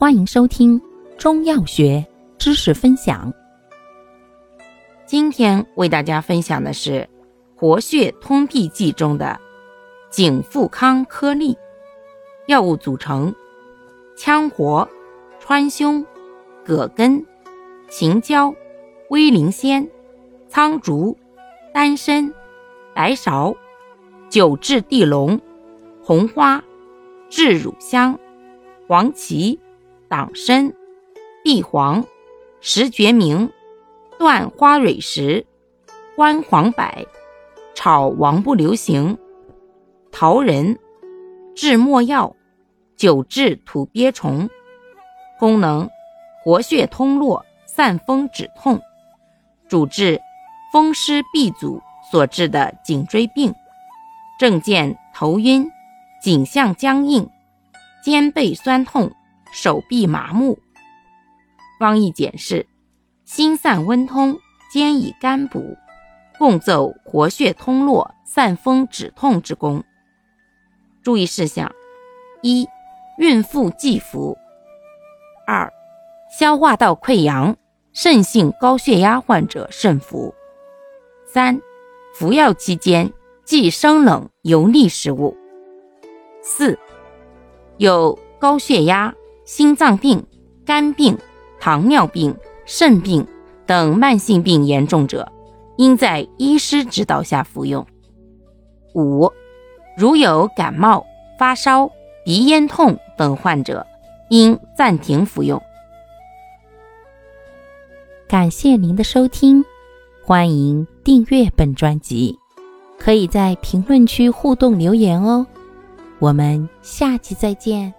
欢迎收听中药学知识分享。今天为大家分享的是活血通痹剂中的景富康颗粒。药物组成：羌活、川芎、葛根、秦椒、威灵仙、苍竹、丹参、白芍、九制地龙、红花、炙乳香、黄芪。党参、地黄、石决明、断花蕊石、关黄柏、炒王不留行、桃仁、制没药、酒制土鳖虫。功能：活血通络、散风止痛，主治风湿痹阻所致的颈椎病。症见头晕、颈项僵硬、肩背酸痛。手臂麻木，方义简释：心散温通，兼以肝补，共奏活血通络、散风止痛之功。注意事项：一、孕妇忌服；二、消化道溃疡、肾性高血压患者慎服；三、服药期间忌生冷油腻食物；四、有高血压。心脏病、肝病、糖尿病、肾病等慢性病严重者，应在医师指导下服用。五、如有感冒、发烧、鼻咽痛等患者，应暂停服用。感谢您的收听，欢迎订阅本专辑，可以在评论区互动留言哦。我们下期再见。